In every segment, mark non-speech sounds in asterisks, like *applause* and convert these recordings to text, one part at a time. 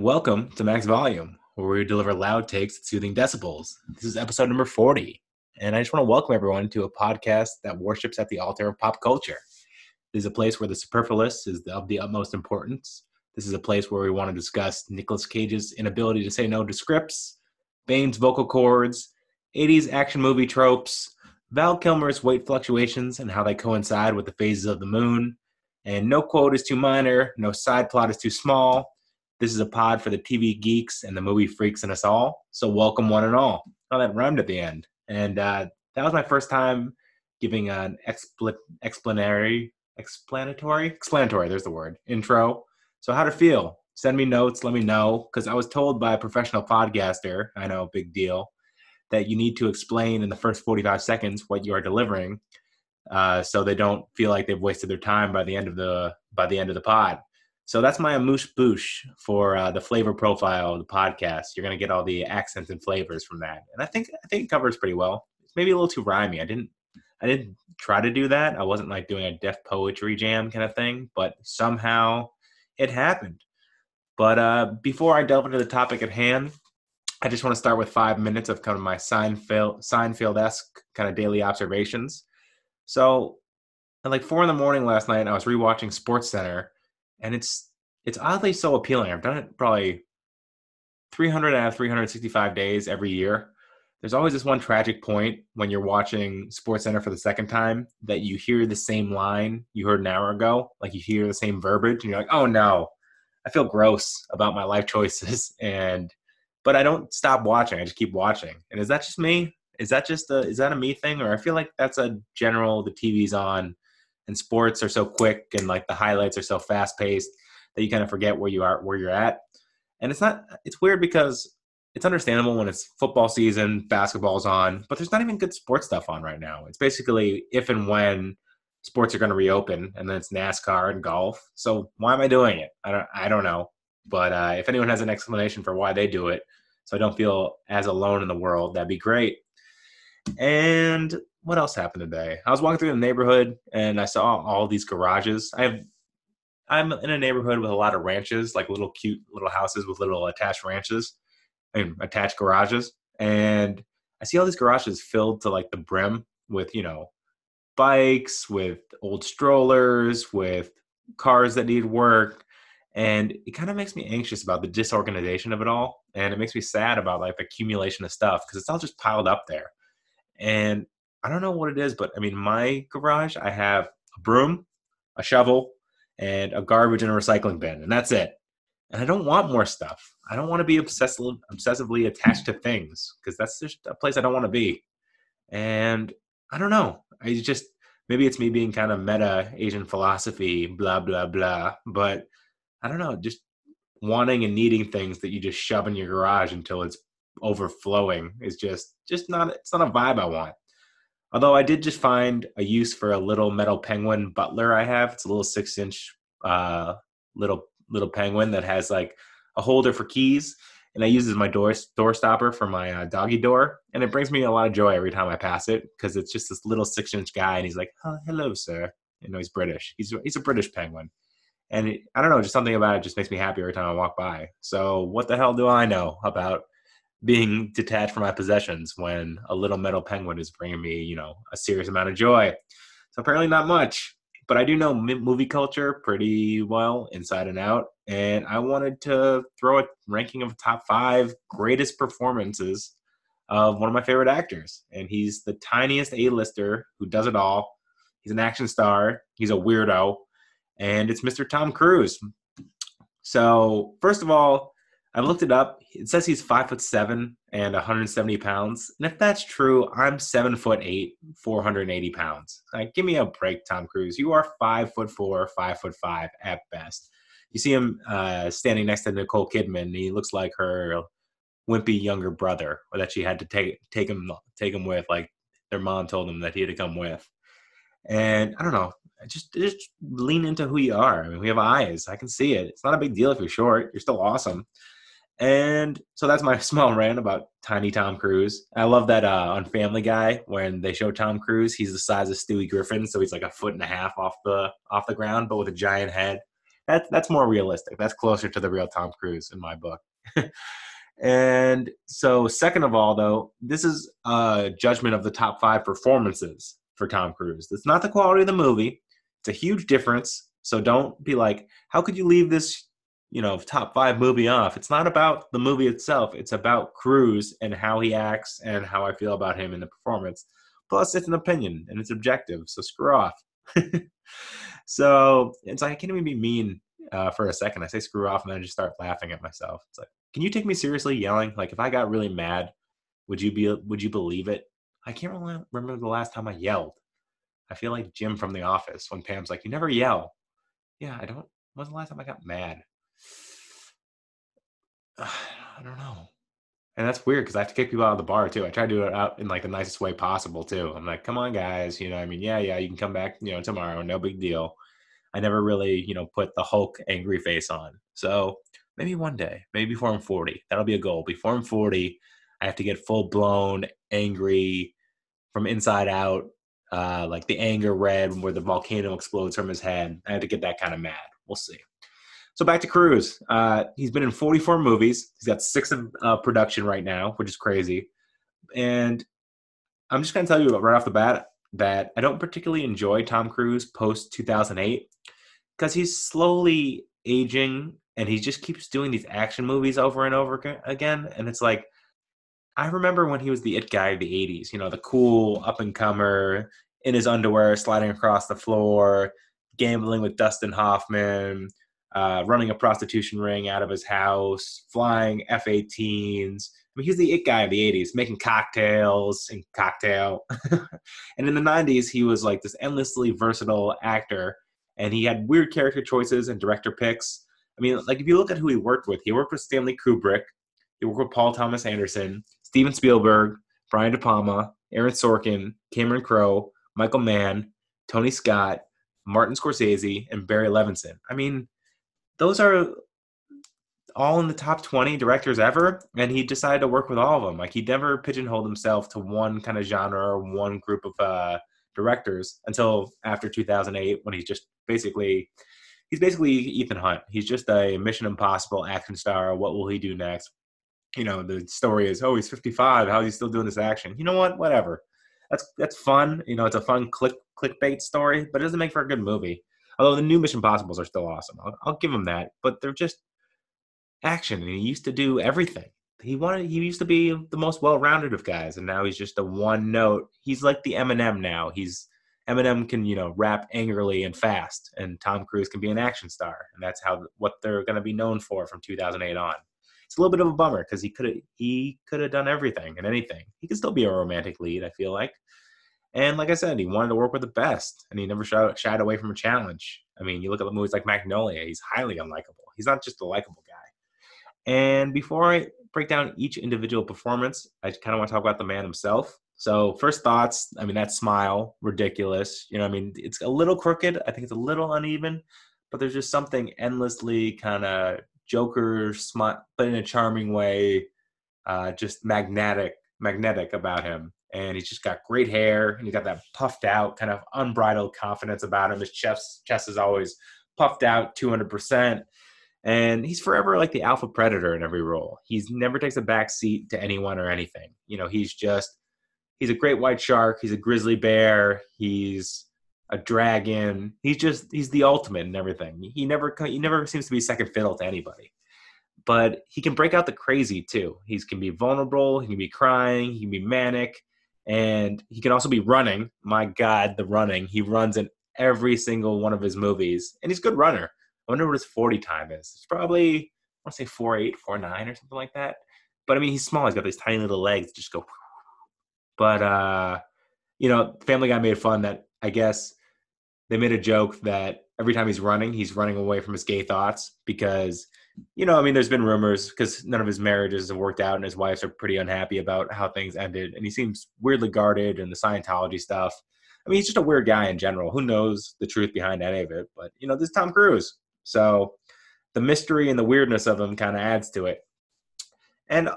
Welcome to Max Volume, where we deliver loud takes at soothing decibels. This is episode number 40, and I just want to welcome everyone to a podcast that worships at the altar of pop culture. This is a place where the superfluous is of the utmost importance. This is a place where we want to discuss Nicolas Cage's inability to say no to scripts, Bane's vocal cords, 80s action movie tropes, Val Kilmer's weight fluctuations and how they coincide with the phases of the moon, and no quote is too minor, no side plot is too small. This is a pod for the TV geeks and the movie freaks in us all. So welcome one and all. Oh, that rhymed at the end. And uh, that was my first time giving an expl- explanatory, explanatory, explanatory. There's the word intro. So how to feel? Send me notes. Let me know because I was told by a professional podcaster. I know, big deal. That you need to explain in the first 45 seconds what you are delivering, uh, so they don't feel like they've wasted their time by the end of the by the end of the pod. So that's my amuse bouche for uh, the flavor profile of the podcast. You're gonna get all the accents and flavors from that, and I think I think it covers pretty well. It's maybe a little too rhymy. I didn't I didn't try to do that. I wasn't like doing a Def Poetry Jam kind of thing, but somehow it happened. But uh, before I delve into the topic at hand, I just want to start with five minutes of kind of my Seinfeld Seinfeld esque kind of daily observations. So, at like four in the morning last night, I was rewatching Sports Center, and it's it's oddly so appealing. I've done it probably 300 out of 365 days every year. There's always this one tragic point when you're watching Sports Center for the second time that you hear the same line you heard an hour ago, like you hear the same verbiage, and you're like, "Oh no, I feel gross about my life *laughs* choices." And but I don't stop watching. I just keep watching. And is that just me? Is that just a is that a me thing, or I feel like that's a general? The TV's on, and sports are so quick, and like the highlights are so fast paced that you kind of forget where you are, where you're at. And it's not. It's weird because it's understandable when it's football season, basketball's on, but there's not even good sports stuff on right now. It's basically if and when sports are going to reopen, and then it's NASCAR and golf. So why am I doing it? I don't. I don't know. But uh, if anyone has an explanation for why they do it, so I don't feel as alone in the world, that'd be great. And what else happened today? I was walking through the neighborhood and I saw all these garages. I have I'm in a neighborhood with a lot of ranches, like little cute little houses with little attached ranches and attached garages. And I see all these garages filled to like the brim with, you know, bikes, with old strollers, with cars that need work. And it kind of makes me anxious about the disorganization of it all. And it makes me sad about like the accumulation of stuff because it's all just piled up there and I don't know what it is, but I mean, my garage, I have a broom, a shovel, and a garbage and a recycling bin, and that's it. And I don't want more stuff. I don't want to be obsessively, attached to things because that's just a place I don't want to be. And I don't know. I just maybe it's me being kind of meta Asian philosophy, blah blah blah. But I don't know. Just wanting and needing things that you just shove in your garage until it's overflowing is just just not it's not a vibe I want. Although I did just find a use for a little metal penguin butler I have. It's a little six inch uh, little little penguin that has like a holder for keys, and I use as my door door stopper for my uh, doggy door, and it brings me a lot of joy every time I pass it because it's just this little six inch guy, and he's like, oh, "Hello, sir." You know, he's British. He's he's a British penguin, and it, I don't know, just something about it just makes me happy every time I walk by. So what the hell do I know about being detached from my possessions when a little metal penguin is bringing me, you know, a serious amount of joy. So apparently not much, but I do know movie culture pretty well inside and out. And I wanted to throw a ranking of top five greatest performances of one of my favorite actors. And he's the tiniest A-lister who does it all. He's an action star. He's a weirdo. And it's Mr. Tom Cruise. So first of all, I've looked it up. It says he's five foot seven and 170 pounds. And if that's true, I'm seven foot eight, 480 pounds. Like, give me a break, Tom Cruise. You are five foot four, five foot five at best. You see him uh, standing next to Nicole Kidman. And he looks like her wimpy younger brother, or that she had to take take him take him with. Like their mom told him that he had to come with. And I don't know. Just just lean into who you are. I mean, we have eyes. I can see it. It's not a big deal if you're short. You're still awesome. And so that's my *laughs* small rant about tiny Tom Cruise. I love that uh, on Family Guy when they show Tom Cruise, he's the size of Stewie Griffin, so he's like a foot and a half off the off the ground, but with a giant head. That's that's more realistic. That's closer to the real Tom Cruise in my book. *laughs* and so, second of all, though, this is a judgment of the top five performances for Tom Cruise. It's not the quality of the movie. It's a huge difference. So don't be like, how could you leave this, you know, top five movie off? It's not about the movie itself. It's about Cruise and how he acts and how I feel about him in the performance. Plus, it's an opinion and it's objective. So screw off. *laughs* so it's like I can't even be mean uh, for a second. I say screw off and then I just start laughing at myself. It's like, can you take me seriously yelling? Like if I got really mad, would you be would you believe it? I can't really remember the last time I yelled. I feel like Jim from The Office when Pam's like, "You never yell." Yeah, I don't. When's the last time I got mad? *sighs* I don't know. And that's weird because I have to kick people out of the bar too. I try to do it out in like the nicest way possible too. I'm like, come on, guys. You know, I mean, yeah, yeah, you can come back, you know, tomorrow. No big deal. I never really, you know, put the Hulk angry face on. So maybe one day, maybe before I'm 40, that'll be a goal. Before I'm 40, I have to get full blown angry from inside out, uh, like the anger red where the volcano explodes from his head. I have to get that kind of mad. We'll see. So back to Cruise. Uh, he's been in 44 movies. He's got six in uh, production right now, which is crazy. And I'm just going to tell you right off the bat that I don't particularly enjoy Tom Cruise post 2008 because he's slowly aging and he just keeps doing these action movies over and over again. And it's like, I remember when he was the it guy of the 80s, you know, the cool up and comer in his underwear, sliding across the floor, gambling with Dustin Hoffman, uh, running a prostitution ring out of his house, flying F 18s. I mean, he's the it guy of the 80s, making cocktails and cocktail. *laughs* and in the 90s, he was like this endlessly versatile actor, and he had weird character choices and director picks. I mean, like if you look at who he worked with, he worked with Stanley Kubrick, he worked with Paul Thomas Anderson, Steven Spielberg, Brian De Palma, Aaron Sorkin, Cameron Crowe, Michael Mann, Tony Scott, Martin Scorsese, and Barry Levinson. I mean, those are all in the top 20 directors ever and he decided to work with all of them. Like he never pigeonholed himself to one kind of genre or one group of uh, directors until after 2008 when he's just basically he's basically ethan hunt. He's just a mission impossible action star. What will he do next? You know the story is oh he's 55 how is he still doing this action? You know what? Whatever. That's that's fun. You know it's a fun click clickbait story but it doesn't make for a good movie Although the new Mission Possibles are still awesome, I'll, I'll give him that. But they're just action, and he used to do everything. He wanted. He used to be the most well-rounded of guys, and now he's just a one note. He's like the Eminem now. He's Eminem can you know rap angrily and fast, and Tom Cruise can be an action star, and that's how what they're going to be known for from 2008 on. It's a little bit of a bummer because he could he could have done everything and anything. He could still be a romantic lead. I feel like, and like I said, he wanted to work with the best, and he never shied, away from a challenge. I mean, you look at the movies like Magnolia; he's highly unlikable. He's not just a likable guy. And before I break down each individual performance, I kind of want to talk about the man himself. So, first thoughts. I mean, that smile, ridiculous. You know, I mean, it's a little crooked. I think it's a little uneven, but there's just something endlessly kind of Joker smile, but in a charming way, uh, just magnetic, magnetic about him and he's just got great hair and he's got that puffed out kind of unbridled confidence about him. His chest chest is always puffed out 200% and he's forever like the alpha predator in every role. He's never takes a back seat to anyone or anything. You know he's just he's a great white shark. He's a grizzly bear. He's a dragon. He's just he's the ultimate in everything. He never he never seems to be second fiddle to anybody. But he can break out the crazy too. He can be vulnerable, he can be crying, he can be manic, and he can also be running. My God, the running! He runs in every single one of his movies, and he's a good runner. I wonder what his forty time is. It's probably I want to say four eight, four nine, or something like that. But I mean, he's small. He's got these tiny little legs just go. But uh, you know, Family Guy made fun that I guess they made a joke that every time he's running, he's running away from his gay thoughts because you know, I mean, there's been rumors because none of his marriages have worked out, and his wives are pretty unhappy about how things ended, and he seems weirdly guarded and the Scientology stuff. I mean, he's just a weird guy in general. Who knows the truth behind any of it? But you know, this is Tom Cruise, so the mystery and the weirdness of him kind of adds to it. And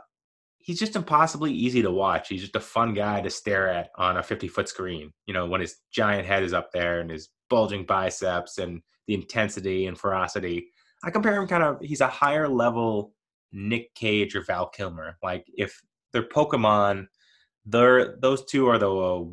he's just impossibly easy to watch. He's just a fun guy to stare at on a 50 foot screen. You know, when his giant head is up there and his bulging biceps and the intensity and ferocity. I compare him kind of. He's a higher level Nick Cage or Val Kilmer. Like if they're Pokemon, they're those two are the uh,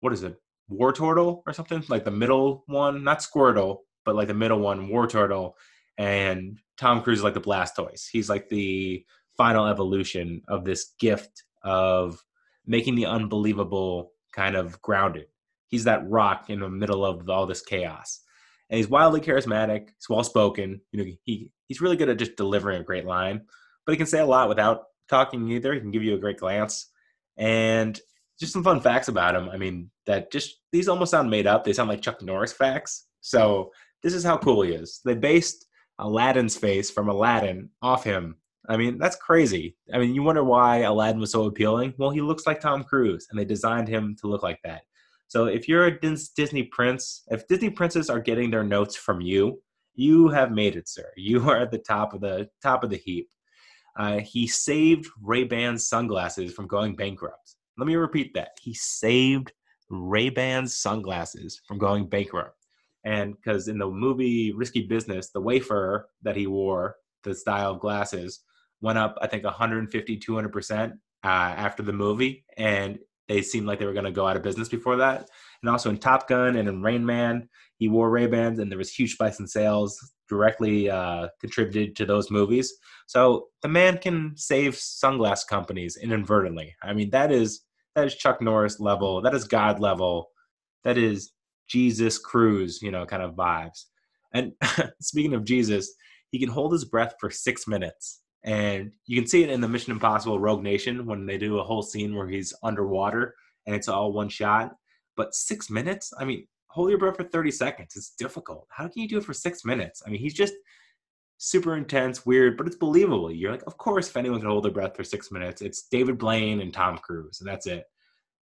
what is it? Wartortle or something like the middle one, not Squirtle, but like the middle one, Wartortle, and Tom Cruise is like the Blastoise. He's like the final evolution of this gift of making the unbelievable kind of grounded. He's that rock in the middle of all this chaos. And he's wildly charismatic. He's well spoken. You know, he he's really good at just delivering a great line, but he can say a lot without talking either. He can give you a great glance. And just some fun facts about him. I mean, that just these almost sound made up. They sound like Chuck Norris facts. So this is how cool he is. They based Aladdin's face from Aladdin off him. I mean, that's crazy. I mean, you wonder why Aladdin was so appealing. Well, he looks like Tom Cruise, and they designed him to look like that. So if you're a Disney prince, if Disney princes are getting their notes from you, you have made it, sir. *laughs* You are at the top of the top of the heap. Uh, he saved Ray Ban's sunglasses from going bankrupt. Let me repeat that. He saved Ray Ban's sunglasses from going bankrupt. And because in the movie Risky Business, the Wayfarer that he wore, the style of glasses, went up, I think, 150, 200% uh, after the movie. And they seemed like they were going to go out of business before that. And also in Top Gun and in Rain Man, he wore Ray Bans, and there was huge spikes in sales directly uh, contributed to those movies. So the man can save sunglass companies inadvertently. I mean, that is that is Chuck Norris level. That is God level. That is Jesus Cruz, you know, kind of vibes. And *laughs* speaking of Jesus, he can hold his breath for six minutes. And you can see it in the Mission Impossible Rogue Nation when they do a whole scene where he's underwater and it's all one shot. But six minutes? I mean, hold your breath for 30 seconds. It's difficult. How can you do it for six minutes? I mean, he's just super intense, weird, but it's believable. You're like, of course, if anyone can hold their breath for six minutes, it's David Blaine and Tom Cruise, and that's it.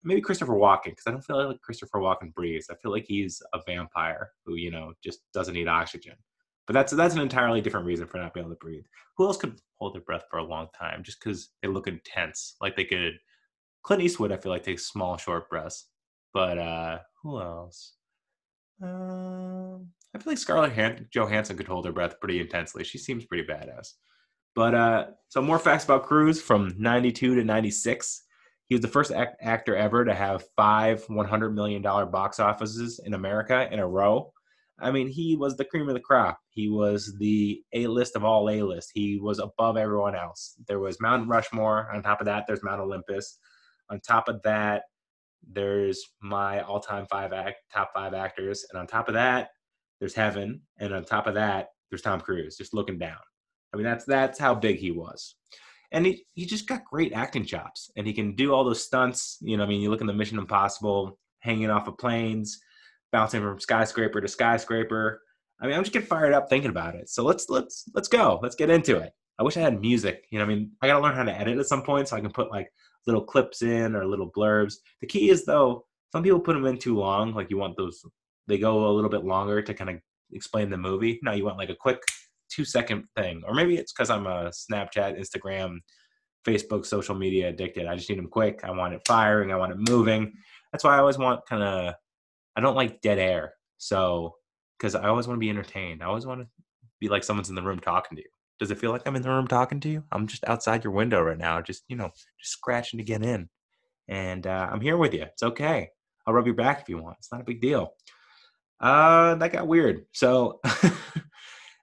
Maybe Christopher Walken, because I don't feel like Christopher Walken breathes. I feel like he's a vampire who, you know, just doesn't need oxygen. But that's that's an entirely different reason for not being able to breathe. Who else could hold their breath for a long time just because they look intense? Like they could. Clint Eastwood, I feel like takes small, short breaths. But uh who else? Um, I feel like Scarlett Han- Johansson could hold her breath pretty intensely. She seems pretty badass. But uh, some more facts about Cruise from 92 to 96. He was the first act- actor ever to have five $100 million box offices in America in a row. I mean, he was the cream of the crop. He was the A list of all A list. He was above everyone else. There was Mount Rushmore. On top of that, there's Mount Olympus. On top of that, there's my all-time five act top five actors, and on top of that, there's Heaven, and on top of that, there's Tom Cruise just looking down. I mean, that's that's how big he was, and he he just got great acting chops, and he can do all those stunts. You know, I mean, you look in the Mission Impossible, hanging off of planes, bouncing from skyscraper to skyscraper. I mean, I'm just getting fired up thinking about it. So let's let's let's go. Let's get into it. I wish I had music. You know, I mean, I gotta learn how to edit at some point so I can put like little clips in or little blurbs. The key is though, some people put them in too long. Like you want those, they go a little bit longer to kind of explain the movie. No, you want like a quick two second thing. Or maybe it's because I'm a Snapchat, Instagram, Facebook, social media addicted. I just need them quick. I want it firing. I want it moving. That's why I always want kind of, I don't like dead air. So, because I always want to be entertained. I always want to be like someone's in the room talking to you. Does it feel like I'm in the room talking to you? I'm just outside your window right now, just you know, just scratching to get in, and uh, I'm here with you. It's okay. I'll rub your back if you want. It's not a big deal. Uh, that got weird. So, *laughs*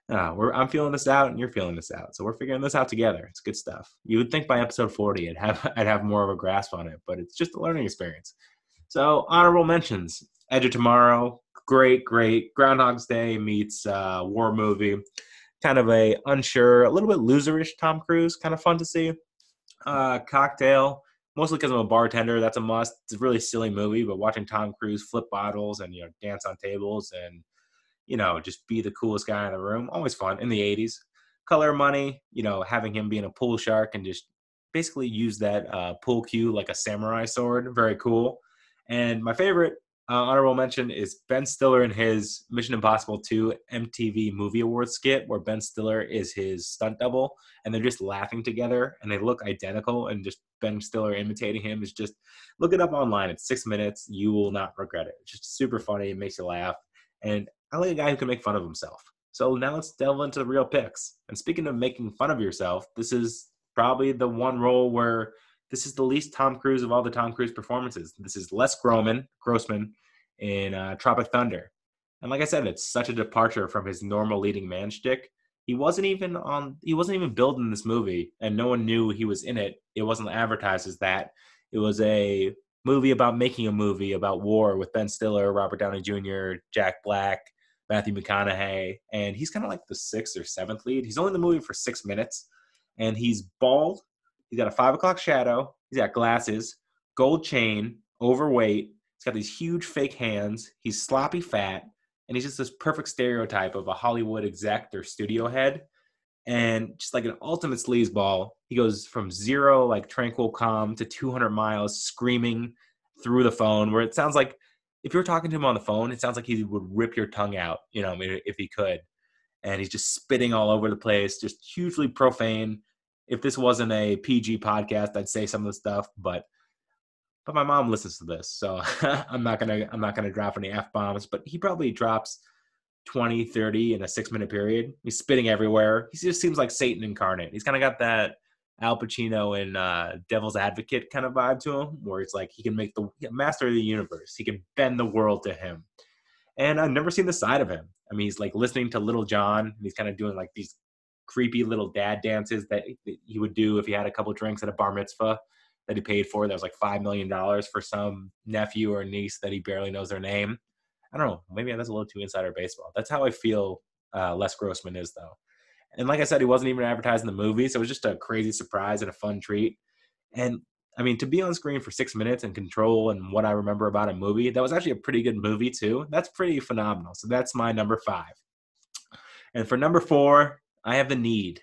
uh, we're I'm feeling this out, and you're feeling this out. So we're figuring this out together. It's good stuff. You would think by episode 40, I'd have *laughs* I'd have more of a grasp on it, but it's just a learning experience. So honorable mentions: Edge of Tomorrow, great, great. Groundhog's Day meets uh, war movie kind of a unsure, a little bit loserish Tom Cruise, kind of fun to see. Uh, Cocktail, mostly because I'm a bartender. That's a must. It's a really silly movie, but watching Tom Cruise flip bottles and you know dance on tables and you know just be the coolest guy in the room, always fun. In the '80s, Color Money, you know, having him being a pool shark and just basically use that uh, pool cue like a samurai sword, very cool. And my favorite uh, honorable mention is Ben Stiller in his Mission Impossible 2 MTV Movie Awards skit, where Ben Stiller is his stunt double, and they're just laughing together, and they look identical, and just Ben Stiller imitating him is just look it up online. It's six minutes. You will not regret it. It's just super funny. It makes you laugh. And I like a guy who can make fun of himself. So now let's delve into the real picks. And speaking of making fun of yourself, this is probably the one role where this is the least Tom Cruise of all the Tom Cruise performances. This is Les Groman, Grossman in uh, Tropic Thunder. And like I said, it's such a departure from his normal leading man shtick. He wasn't even on. He wasn't even building this movie, and no one knew he was in it. It wasn't advertised as that. It was a movie about making a movie about war with Ben Stiller, Robert Downey Jr., Jack Black, Matthew McConaughey, and he's kind of like the sixth or seventh lead. He's only in the movie for six minutes, and he's bald. He's got a five o'clock shadow. He's got glasses, gold chain, overweight. He's got these huge fake hands. He's sloppy fat, and he's just this perfect stereotype of a Hollywood exec or studio head. And just like an ultimate sleazeball, he goes from zero, like tranquil calm, to 200 miles screaming through the phone, where it sounds like if you're talking to him on the phone, it sounds like he would rip your tongue out, you know, if he could. And he's just spitting all over the place, just hugely profane. If this wasn't a PG podcast, I'd say some of the stuff, but but my mom listens to this, so *laughs* I'm not gonna I'm not gonna drop any f bombs. But he probably drops 20, 30 in a six minute period. He's spitting everywhere. He just seems like Satan incarnate. He's kind of got that Al Pacino in uh, Devil's Advocate kind of vibe to him, where it's like he can make the master of the universe. He can bend the world to him. And I've never seen the side of him. I mean, he's like listening to Lil Jon, and he's kind of doing like these creepy little dad dances that he would do if he had a couple drinks at a bar mitzvah that he paid for. That was like five million dollars for some nephew or niece that he barely knows their name. I don't know. Maybe that's a little too insider baseball. That's how I feel. Uh, Les Grossman is though, and like I said, he wasn't even advertised in the movie, so it was just a crazy surprise and a fun treat. And I mean, to be on screen for six minutes and control and what I remember about a movie, that was actually a pretty good movie too. That's pretty phenomenal. So that's my number five. And for number four, I have the need,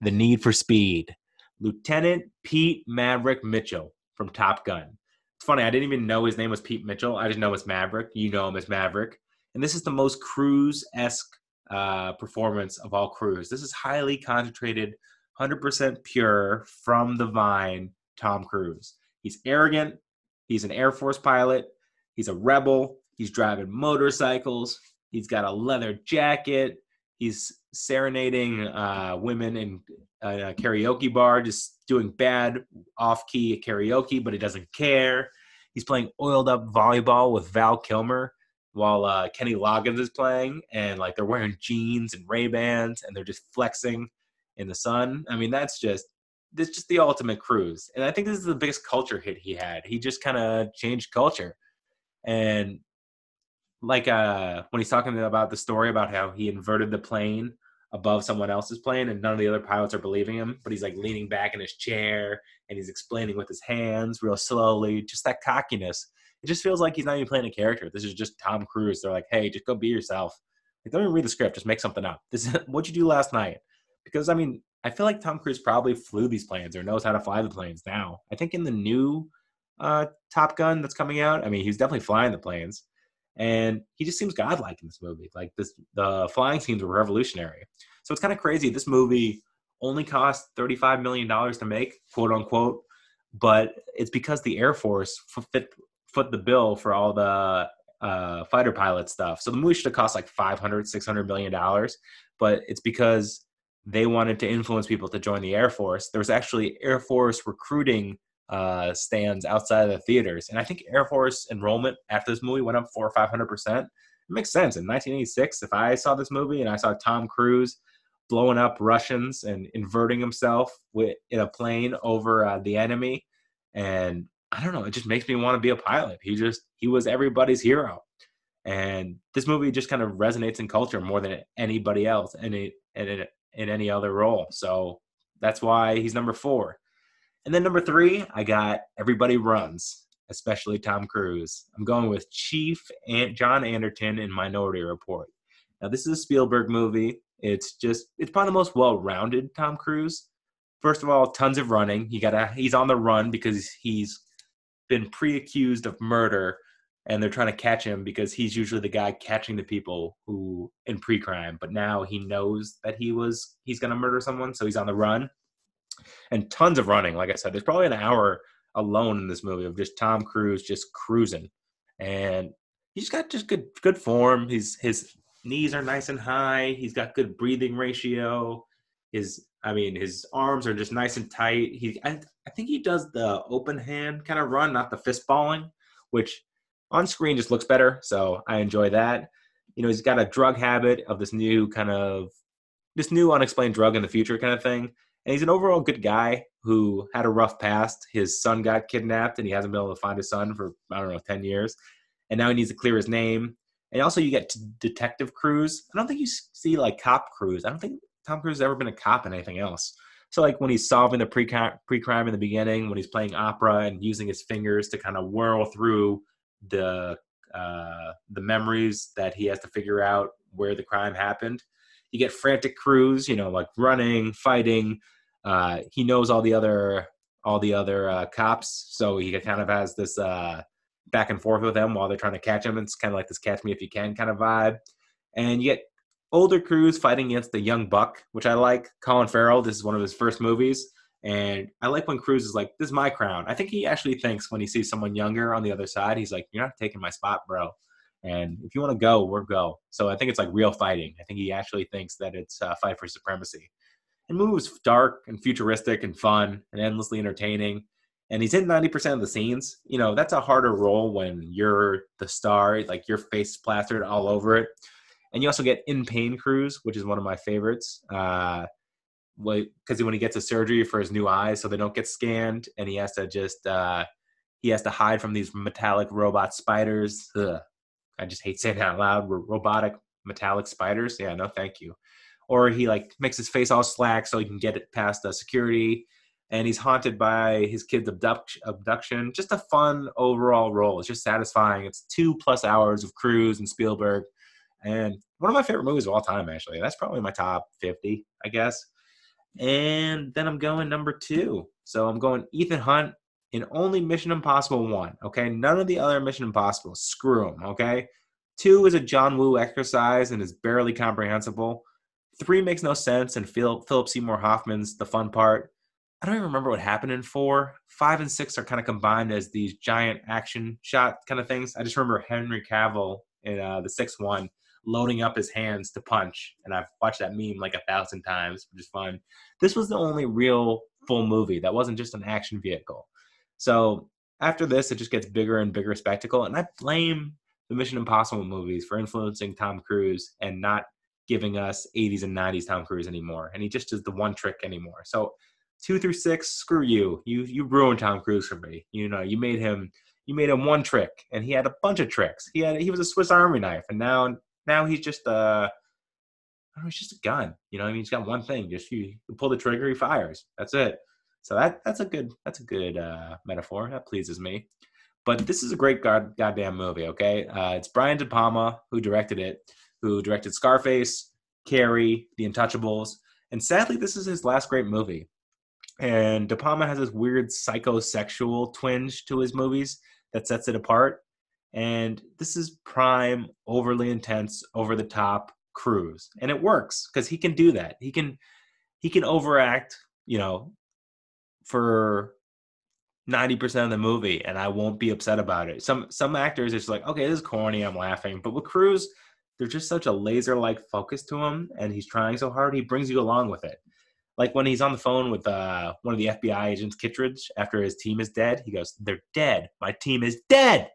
the need for speed. Lieutenant Pete Maverick Mitchell from Top Gun. It's funny, I didn't even know his name was Pete Mitchell. I just know it's Maverick. You know him as Maverick. And this is the most Cruise esque uh, performance of all Cruise. This is highly concentrated, 100% pure from the vine Tom Cruise. He's arrogant. He's an Air Force pilot. He's a rebel. He's driving motorcycles. He's got a leather jacket. He's serenading uh, women in a karaoke bar, just doing bad off key karaoke, but he doesn't care. He's playing oiled up volleyball with Val Kilmer while uh, Kenny Loggins is playing, and like they're wearing jeans and Ray Bans, and they're just flexing in the sun. I mean, that's just this just the ultimate cruise, and I think this is the biggest culture hit he had. He just kind of changed culture, and like uh, when he's talking about the story about how he inverted the plane above someone else's plane and none of the other pilots are believing him but he's like leaning back in his chair and he's explaining with his hands real slowly just that cockiness. It just feels like he's not even playing a character. This is just tom cruise. They're like hey just go be yourself. Like don't even read the script. Just make something up. This is *laughs* what you do last night? Because i mean i feel like tom cruise probably flew these planes or knows how to fly the planes now. I think in the new uh, top gun that's coming out i mean he's definitely flying the planes and he just seems godlike in this movie. Like this, the flying scenes were revolutionary. So it's kind of crazy. This movie only cost thirty-five million dollars to make, quote unquote, but it's because the Air Force fit foot the bill for all the uh, fighter pilot stuff. So the movie should have cost like 500, 600 million dollars, but it's because they wanted to influence people to join the Air Force. There was actually Air Force recruiting uh, stands outside of the theaters. And I think Air Force enrollment after this movie went up four or five hundred percent. It makes sense. In 1986, if I saw this movie and I saw Tom Cruise blowing up Russians and inverting himself with, in a plane over uh, the enemy, and I don't know, it just makes me want to be a pilot. He just he was everybody's hero, and this movie just kind of resonates in culture more than anybody else, and in any other role. So that's why he's number four. And then number three, I got Everybody Runs, especially Tom Cruise. I'm going with Chief and John Anderton in Minority Report. Now, this is a Spielberg movie. It's just, it's probably the most well-rounded Tom Cruise. First of all, tons of running. He got a, he's on the run because he's been pre-accused of murder and they're trying to catch him because he's usually the guy catching the people who in pre-crime but now he knows that he was he's going to murder someone so he's on the run and tons of running. Like I said, there's probably an hour alone in this movie of just Tom Cruise just cruising, and he's got just good good form. He's his knees are nice and high. He's got good breathing ratio. His, I mean, his arms are just nice and tight. He, I, I think he does the open hand kind of run, not the fist balling, which on screen just looks better. So I enjoy that. You know, he's got a drug habit of this new kind of this new unexplained drug in the future kind of thing. And he's an overall good guy who had a rough past. His son got kidnapped and he hasn't been able to find his son for, I don't know, 10 years. And now he needs to clear his name. And also, you get Detective Cruise. I don't think you see like Cop Cruise. I don't think Tom Cruise has ever been a cop in anything else. So, like when he's solving the pre crime in the beginning, when he's playing opera and using his fingers to kind of whirl through the uh, the memories that he has to figure out where the crime happened. You get frantic Cruise, you know, like running, fighting. Uh, he knows all the other all the other uh, cops, so he kind of has this uh, back and forth with them while they're trying to catch him. It's kind of like this "catch me if you can" kind of vibe. And you get older Cruise fighting against the young buck, which I like. Colin Farrell. This is one of his first movies. And I like when Cruise is like, "This is my crown." I think he actually thinks when he sees someone younger on the other side, he's like, "You're not taking my spot, bro." And if you want to go, we'll go. So I think it's like real fighting. I think he actually thinks that it's a fight for supremacy. And movie was dark and futuristic and fun and endlessly entertaining. And he's in 90% of the scenes. You know, that's a harder role when you're the star, like your face plastered all over it. And you also get In Pain Cruise, which is one of my favorites. Uh, because when he gets a surgery for his new eyes, so they don't get scanned, and he has to just uh, he has to hide from these metallic robot spiders. Ugh. I just hate saying that out loud. Robotic metallic spiders. Yeah, no, thank you. Or he like makes his face all slack so he can get it past the security, and he's haunted by his kid's abduct- abduction. Just a fun overall role. It's just satisfying. It's two plus hours of Cruise and Spielberg, and one of my favorite movies of all time. Actually, that's probably my top fifty, I guess. And then I'm going number two. So I'm going Ethan Hunt in only Mission Impossible 1. Okay. None of the other Mission Impossible. Screw them. Okay. Two is a John Woo exercise and is barely comprehensible. Three makes no sense, and Philip Seymour Hoffman's the fun part. I don't even remember what happened in four. Five and six are kind of combined as these giant action shot kind of things. I just remember Henry Cavill in uh, the sixth one loading up his hands to punch. And I've watched that meme like a thousand times, which is fun. This was the only real full movie that wasn't just an action vehicle. So after this, it just gets bigger and bigger spectacle. And I blame the Mission Impossible movies for influencing Tom Cruise and not giving us 80s and 90s Tom Cruise anymore. And he just does the one trick anymore. So two through six, screw you. You you ruined Tom Cruise for me. You know, you made him you made him one trick and he had a bunch of tricks. He had he was a Swiss Army knife and now now he's just a, I don't know, he's just a gun. You know, I mean, he's got one thing: just you, you pull the trigger, he fires. That's it. So that that's a good that's a good uh, metaphor. That pleases me. But this is a great god, goddamn movie. Okay, uh, it's Brian De Palma who directed it, who directed Scarface, Carrie, The Untouchables, and sadly, this is his last great movie. And De Palma has this weird psychosexual twinge to his movies that sets it apart. And this is prime, overly intense, over the top Cruise, and it works because he can do that. He can he can overact, you know, for 90% of the movie and I won't be upset about it. Some some actors it's like, okay, this is corny, I'm laughing. But with Cruise, there's just such a laser-like focus to him and he's trying so hard, he brings you along with it. Like when he's on the phone with uh, one of the FBI agents, Kittredge, after his team is dead, he goes, They're dead. My team is dead.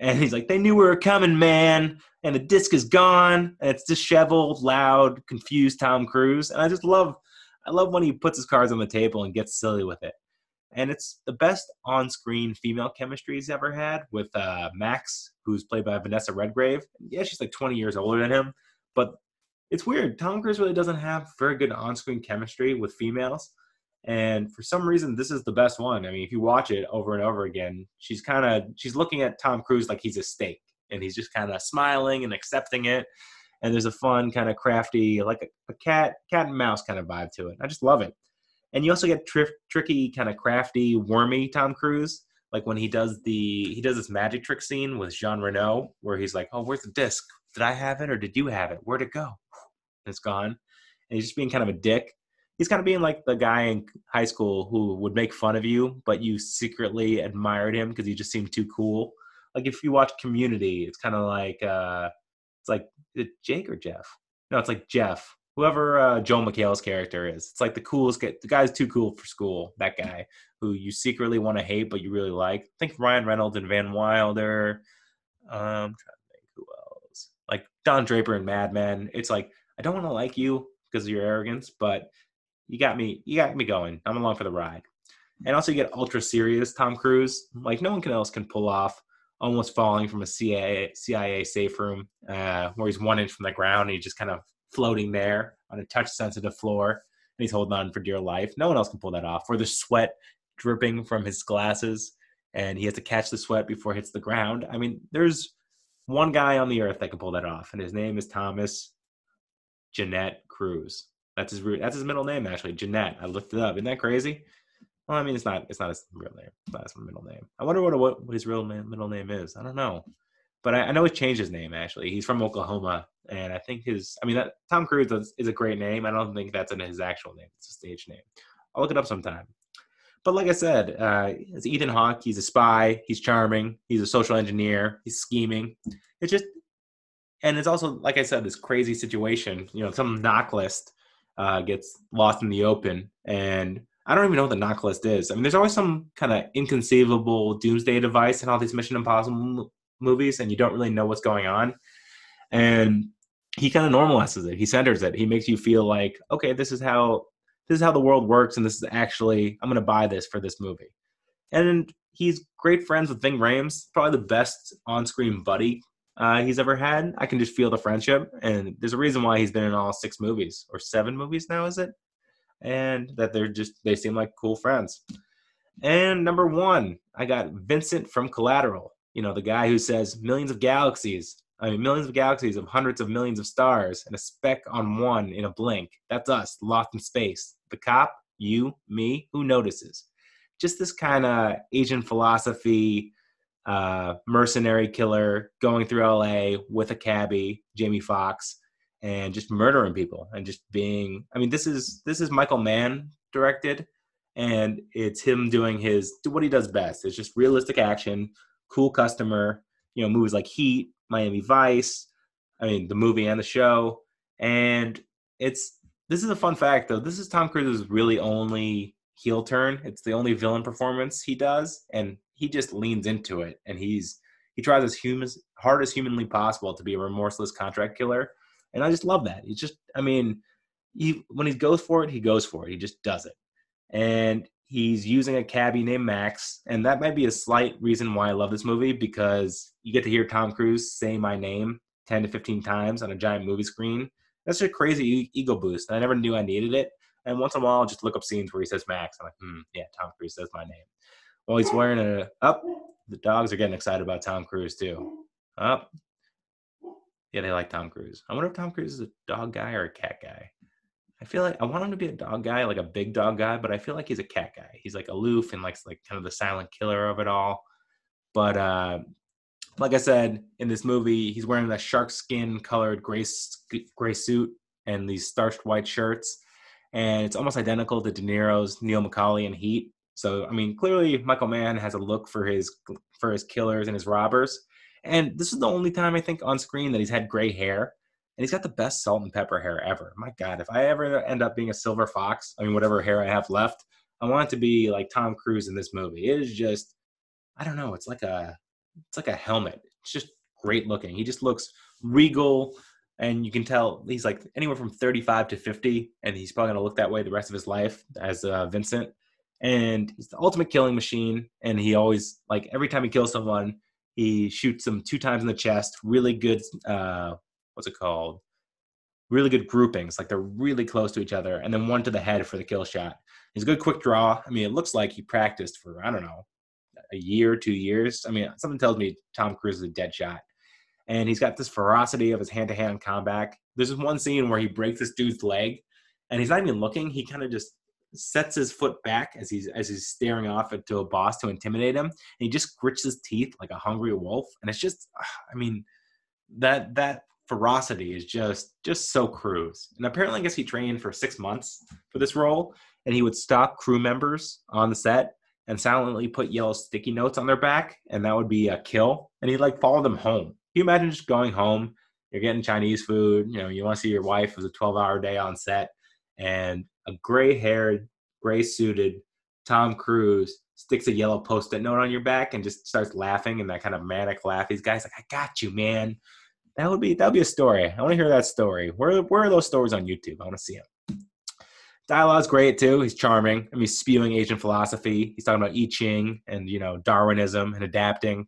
And he's like, they knew we were coming, man. And the disc is gone. And it's disheveled, loud, confused Tom Cruise. And I just love, I love when he puts his cards on the table and gets silly with it. And it's the best on-screen female chemistry he's ever had with uh, Max, who's played by Vanessa Redgrave. Yeah, she's like 20 years older than him, but it's weird. Tom Cruise really doesn't have very good on-screen chemistry with females. And for some reason, this is the best one. I mean, if you watch it over and over again, she's kind of she's looking at Tom Cruise like he's a steak, and he's just kind of smiling and accepting it. And there's a fun, kind of crafty, like a, a, cat cat and mouse kind of vibe to it. I just love it. And you also get tri- tricky, kind of crafty, wormy Tom Cruise, like when he does the he does this magic trick scene with Jean Reno, where he's like, "Oh, where's the disc? Did I have it or did you have it? Where'd it go?" And it's gone. And he's just being kind of a dick he's kind of being like the guy in high school who would make fun of you, but you secretly admired him because he just seemed too cool. Like if you watch Community, it's kind of like uh, It's like Jake or Jeff? No, it's like Jeff. Whoever uh, Joel McHale's character is. It's like the coolest guy. The guy's too cool for school. That guy who you secretly want to hate, but you really like. Think Ryan Reynolds and Van Wilder. Um, I'm trying to think who else. Like Don Draper and Mad Men. It's like I don't want to like you because of your arrogance, but you got me. You got me going. I'm along for the ride. And also, you get ultra serious Tom Cruise. Like no one else can pull off almost falling from a CIA CIA safe room uh, where he's one inch from the ground and he just kind of floating there on a touch sensitive floor and he's holding on for dear life. No one else can pull that off. Or the sweat dripping from his glasses and he has to catch the sweat before it hits the ground. I mean, there's one guy on the earth that can pull that off, and his name is Thomas Jeanette Cruise. That's his that's his middle name actually, Jeanette. I looked it up. Isn't that crazy? Well, I mean, it's not it's not his real name. It's not his middle name. I wonder what what, his real middle name is. I don't know, but I, I, know he changed his name actually. He's from Oklahoma, and I think his I mean that Tom Cruise is, is a great name. I don't think that's in his actual name. It's a stage name. I'll look it up sometime. But like I said, uh, it's Ethan Hawke. He's a spy. He's charming. He's a social engineer. He's scheming. It's just, and it's also like I said, this crazy situation. You know, some NOC list uh, gets lost in the open, and I don't even know what the NOC list is. I mean, there's always some kind of inconceivable doomsday device in all these Mission Impossible movies, and you don't really know what's going on. And he kind of normalizes it. He centers it. He makes you feel like, okay, this is how this is how the world works, and this is actually I'm going to buy this for this movie. And he's great friends with Ving Rhames, probably the best on-screen buddy uh, he's ever had. I can just feel the friendship, and there's a reason why he's been in all six movies or seven movies now, is it? And that they're just they seem like cool friends. And number one, I got Vincent from Collateral. You know, the guy who says millions of galaxies. I mean, millions of galaxies of hundreds of millions of stars and a speck on one in a blink. That's us, lost in space. The cop, you, me, who notices? Just this kind of Asian philosophy, uh, mercenary killer going through LA with a cabbie, Jamie Foxx, and just murdering people and just being. I mean, this is this is Michael Mann directed, and it's him doing his what he does best. It's just realistic action, cool customer. You know, movies like Heat, Miami Vice. I mean, the movie and the show, and it's this is a fun fact though. This is Tom Cruise's really only heel turn. It's the only villain performance he does, and he just leans into it and he's he tries as human hard as humanly possible to be a remorseless contract killer. And I just love that. He's just I mean, he when he goes for it, he goes for it. He just does it. And he's using a cabbie named Max, and that might be a slight reason why I love this movie because you get to hear Tom Cruise say my name 10 to 15 times on a giant movie screen. That's a crazy ego boost. I never knew I needed it. And once in a while, I'll just look up scenes where he says Max. I'm like, hmm, yeah, Tom Cruise says my name. Well, he's wearing a up. Oh, the dogs are getting excited about Tom Cruise too. Up. Oh. Yeah, they like Tom Cruise. I wonder if Tom Cruise is a dog guy or a cat guy. I feel like I want him to be a dog guy, like a big dog guy, but I feel like he's a cat guy. He's like aloof and likes like kind of the silent killer of it all. But uh, like I said, in this movie, he's wearing that shark skin colored gray gray suit and these starched white shirts, and it's almost identical to De Niro's Neil McCauley in Heat. So I mean, clearly Michael Mann has a look for his for his killers and his robbers. And this is the only time I think on screen that he's had gray hair. And he's got the best salt and pepper hair ever. My God, if I ever end up being a silver fox, I mean, whatever hair I have left, I want it to be like Tom Cruise in this movie. It is just, I don't know, it's like a, it's like a helmet. It's just great looking. He just looks regal, and you can tell he's like anywhere from 35 to 50, and he's probably gonna look that way the rest of his life as uh, Vincent and he's the ultimate killing machine. And he always like every time he kills someone, he shoots them two times in the chest. Really good. Uh, what's it called? Really good groupings. Like they're really close to each other, and then one to the head for the kill shot. He's a good quick draw. I mean, it looks like he practiced for I don't know a year, two years. I mean, something tells me Tom Cruise is a dead shot. And he's got this ferocity of his hand-to-hand combat. There's this one scene where he breaks this dude's leg, and he's not even looking. He kind of just sets his foot back as he's as he's staring off into a boss to intimidate him, and he just grits his teeth like a hungry wolf. And it's just, *sighs* I mean, that that ferocity is just just so Cruise. And apparently, I guess he trained for six months for this role, and he would stop crew members on the set and silently put yellow sticky notes on their back, and that would be a kill. And he'd like follow them home. Can you imagine just going home you're getting Chinese food. You know, you want to see your wife with a 12 hour day on set, and a gray haired, gray suited Tom Cruise sticks a yellow post-it note on your back and just starts laughing and that kind of manic laugh. These guys like, I got you, man. That would be that would be a story. I want to hear that story. Where where are those stories on YouTube? I want to see them. Dialogue's great too. He's charming. I mean, he's spewing Asian philosophy. He's talking about I Ching and you know Darwinism and adapting,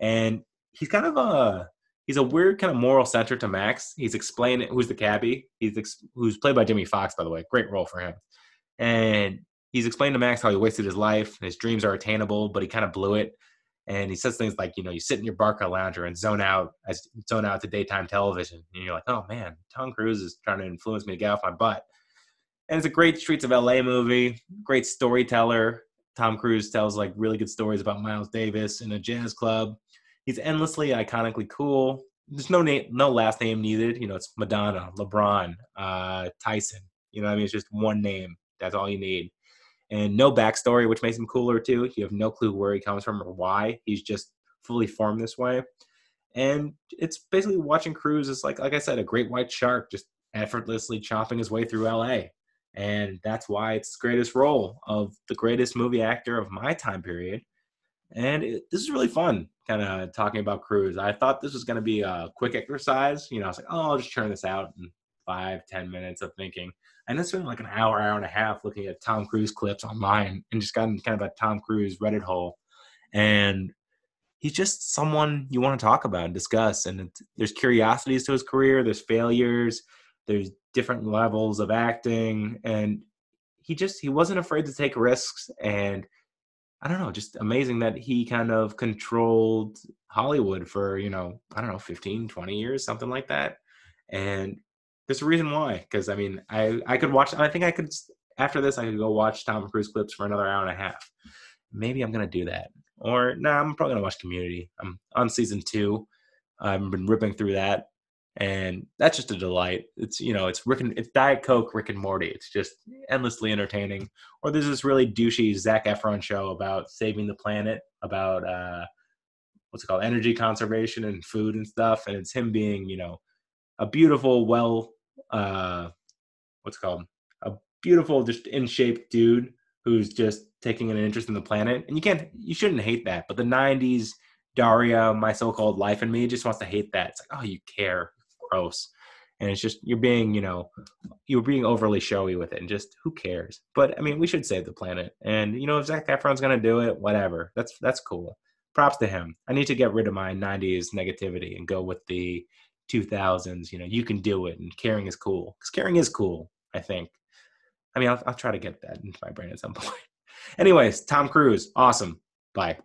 and he's kind of a he's a weird kind of moral center to Max. He's explaining who's the cabbie. He's ex, who's played by Jamie Foxx, by the way. Great role for him. And he's explained to Max how he wasted his life. His dreams are attainable, but he kind of blew it. And he says things like, you know, you sit in your Barcalounger and zone out as zone out to daytime television. And you're like, oh man, Tom Cruise is trying to influence me to get off my butt. And it's a great Streets of LA movie, great storyteller. Tom Cruise tells like really good stories about Miles Davis in a jazz club. He's endlessly iconically cool. There's no name, no last name needed. You know, it's Madonna, LeBron, uh, Tyson. You know, I mean, it's just one name. That's all you need and no backstory, which makes him cooler too. You have no clue where he comes from or why. He's just fully formed this way. And it's basically watching Cruise is like, like I said, a great white shark just effortlessly chopping his way through LA. And that's why it's greatest role of the greatest movie actor of my time period. And it, this is really fun, kind of talking about Cruise. I thought this was going to be a quick exercise. You know, I was like, oh, I'll just turn this out in five, ten minutes of thinking. And I spent like an hour, hour and a half looking at Tom Cruise clips online and just got in kind of a Tom Cruise Reddit hole. And he's just someone you want to talk about and discuss. And there's curiosities to his career, there's failures, there's different levels of acting. And he just, he wasn't afraid to take risks. And I don't know, just amazing that he kind of controlled Hollywood for, you know, I don't know, 15, 20 years, something like that. And there's a reason why. Because I mean, I I could watch. I think I could after this. I could go watch Tom Cruise clips for another hour and a half. Maybe I'm gonna do that. Or no, nah, I'm probably gonna watch Community. I'm on season two. I've been ripping through that, and that's just a delight. It's you know, it's Rick and it's Diet Coke, Rick and Morty. It's just endlessly entertaining. Or there's this really douchey Zac Efron show about saving the planet, about uh, what's it called, energy conservation and food and stuff, and it's him being you know a beautiful, well, uh, what's called a beautiful, just in shape dude who's just taking an interest in the planet. And you can't, you shouldn't hate that. But the '90s Daria, my so-called life in me, just wants to hate that. It's like, oh, you care, gross. And it's just you're being, you know, you're being overly showy with it, and just who cares? But I mean, we should save the planet. And you know, if Zac Efron's gonna do it, whatever. That's that's cool. Props to him. I need to get rid of my '90s negativity and go with the 2000s you know you can do it and caring is cool because caring is cool i think. I mean I'll, I'll try to get that into my brain at some *laughs* point. Anyways tom cruise awesome. Bye